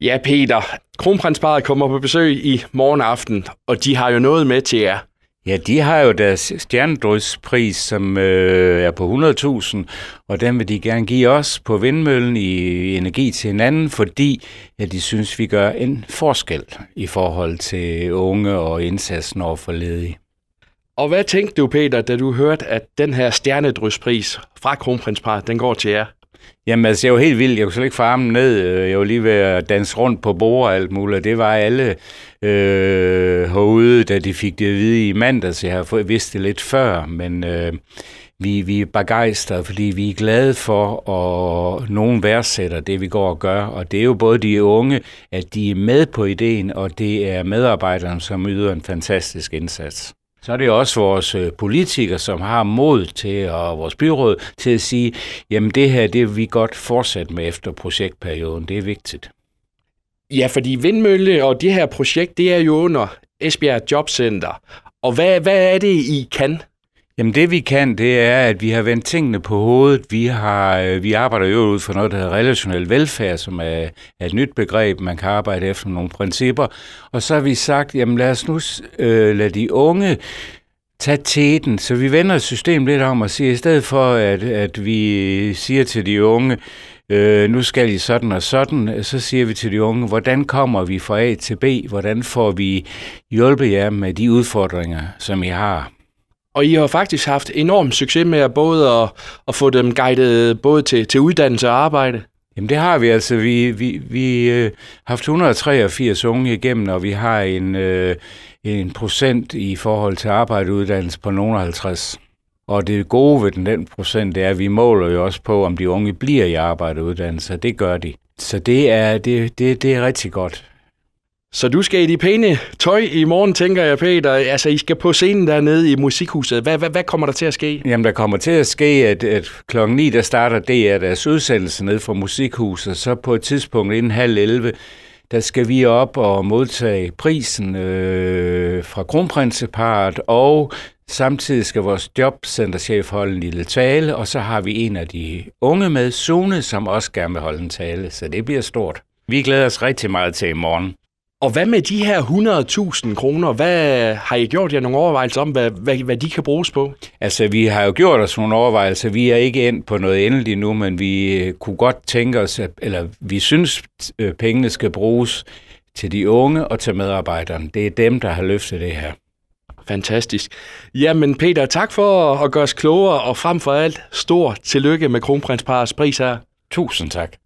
Ja, Peter. Kronprinsparet kommer på besøg i morgen aften, og de har jo noget med til jer. Ja, de har jo deres stjernedrydspris, som øh, er på 100.000, og den vil de gerne give os på vindmøllen i energi til hinanden, fordi ja, de synes, vi gør en forskel i forhold til unge og indsatsen over for ledige. Og hvad tænkte du, Peter, da du hørte, at den her stjernedrydspris fra Kronprinsparet, den går til jer? Jamen altså, jeg var helt vild. Jeg kunne slet ikke få armen ned. Øh, jeg var lige ved at danse rundt på bord og alt muligt. Det var alle øh, herude, da de fik det at vide i mandags. Jeg har vidst det lidt før, men øh, vi, vi er begejstrede, fordi vi er glade for, at nogen værdsætter det, vi går og gør. Og det er jo både de unge, at de er med på ideen, og det er medarbejderne, som yder en fantastisk indsats. Så er det også vores øh, politikere, som har mod til, og vores byråd til at sige, jamen det her, det vil vi godt fortsætte med efter projektperioden. Det er vigtigt. Ja, fordi Vindmølle og det her projekt, det er jo under Esbjerg Jobcenter. Og hvad, hvad er det, I kan? Jamen det vi kan, det er, at vi har vendt tingene på hovedet. Vi, har, øh, vi arbejder jo ud for noget, der hedder relationel velfærd, som er, er et nyt begreb, man kan arbejde efter nogle principper. Og så har vi sagt, jamen lad os nu øh, lade de unge tage teten. Så vi vender systemet lidt om og siger, i stedet for at, at vi siger til de unge, øh, nu skal I sådan og sådan, så siger vi til de unge, hvordan kommer vi fra A til B? Hvordan får vi hjulpet jer med de udfordringer, som I har? Og I har faktisk haft enorm succes med at både at, at få dem guidet både til, til uddannelse og arbejde. Jamen det har vi altså. Vi, vi, vi øh, haft 183 unge igennem, og vi har en, øh, en procent i forhold til arbejde og uddannelse på nogen 50. Og det gode ved den, den procent, det er, at vi måler jo også på, om de unge bliver i arbejde og uddannelse, og det gør de. Så det er, det, det, det er rigtig godt. Så du skal i de pæne tøj i morgen, tænker jeg, Peter. Altså, I skal på scenen dernede i musikhuset. Hvad, hvad, hvad kommer der til at ske? Jamen, der kommer til at ske, at, at klokken 9, der starter DR deres udsendelse ned fra musikhuset. Så på et tidspunkt inden halv 11, der skal vi op og modtage prisen øh, fra kronprinseparet, og samtidig skal vores jobcenterchef holde en lille tale, og så har vi en af de unge med, Sune, som også gerne vil holde en tale, så det bliver stort. Vi glæder os rigtig meget til i morgen. Og hvad med de her 100.000 kroner? Hvad har I gjort jer nogle overvejelser om, hvad, hvad, hvad de kan bruges på? Altså, vi har jo gjort os nogle overvejelser. Vi er ikke endt på noget endeligt nu, men vi øh, kunne godt tænke os, at, eller vi synes, at øh, pengene skal bruges til de unge og til medarbejderne. Det er dem, der har løftet det her. Fantastisk. Jamen Peter, tak for at gøre os klogere, og frem for alt, stor tillykke med kronprinsparets pris her. Tusind tak.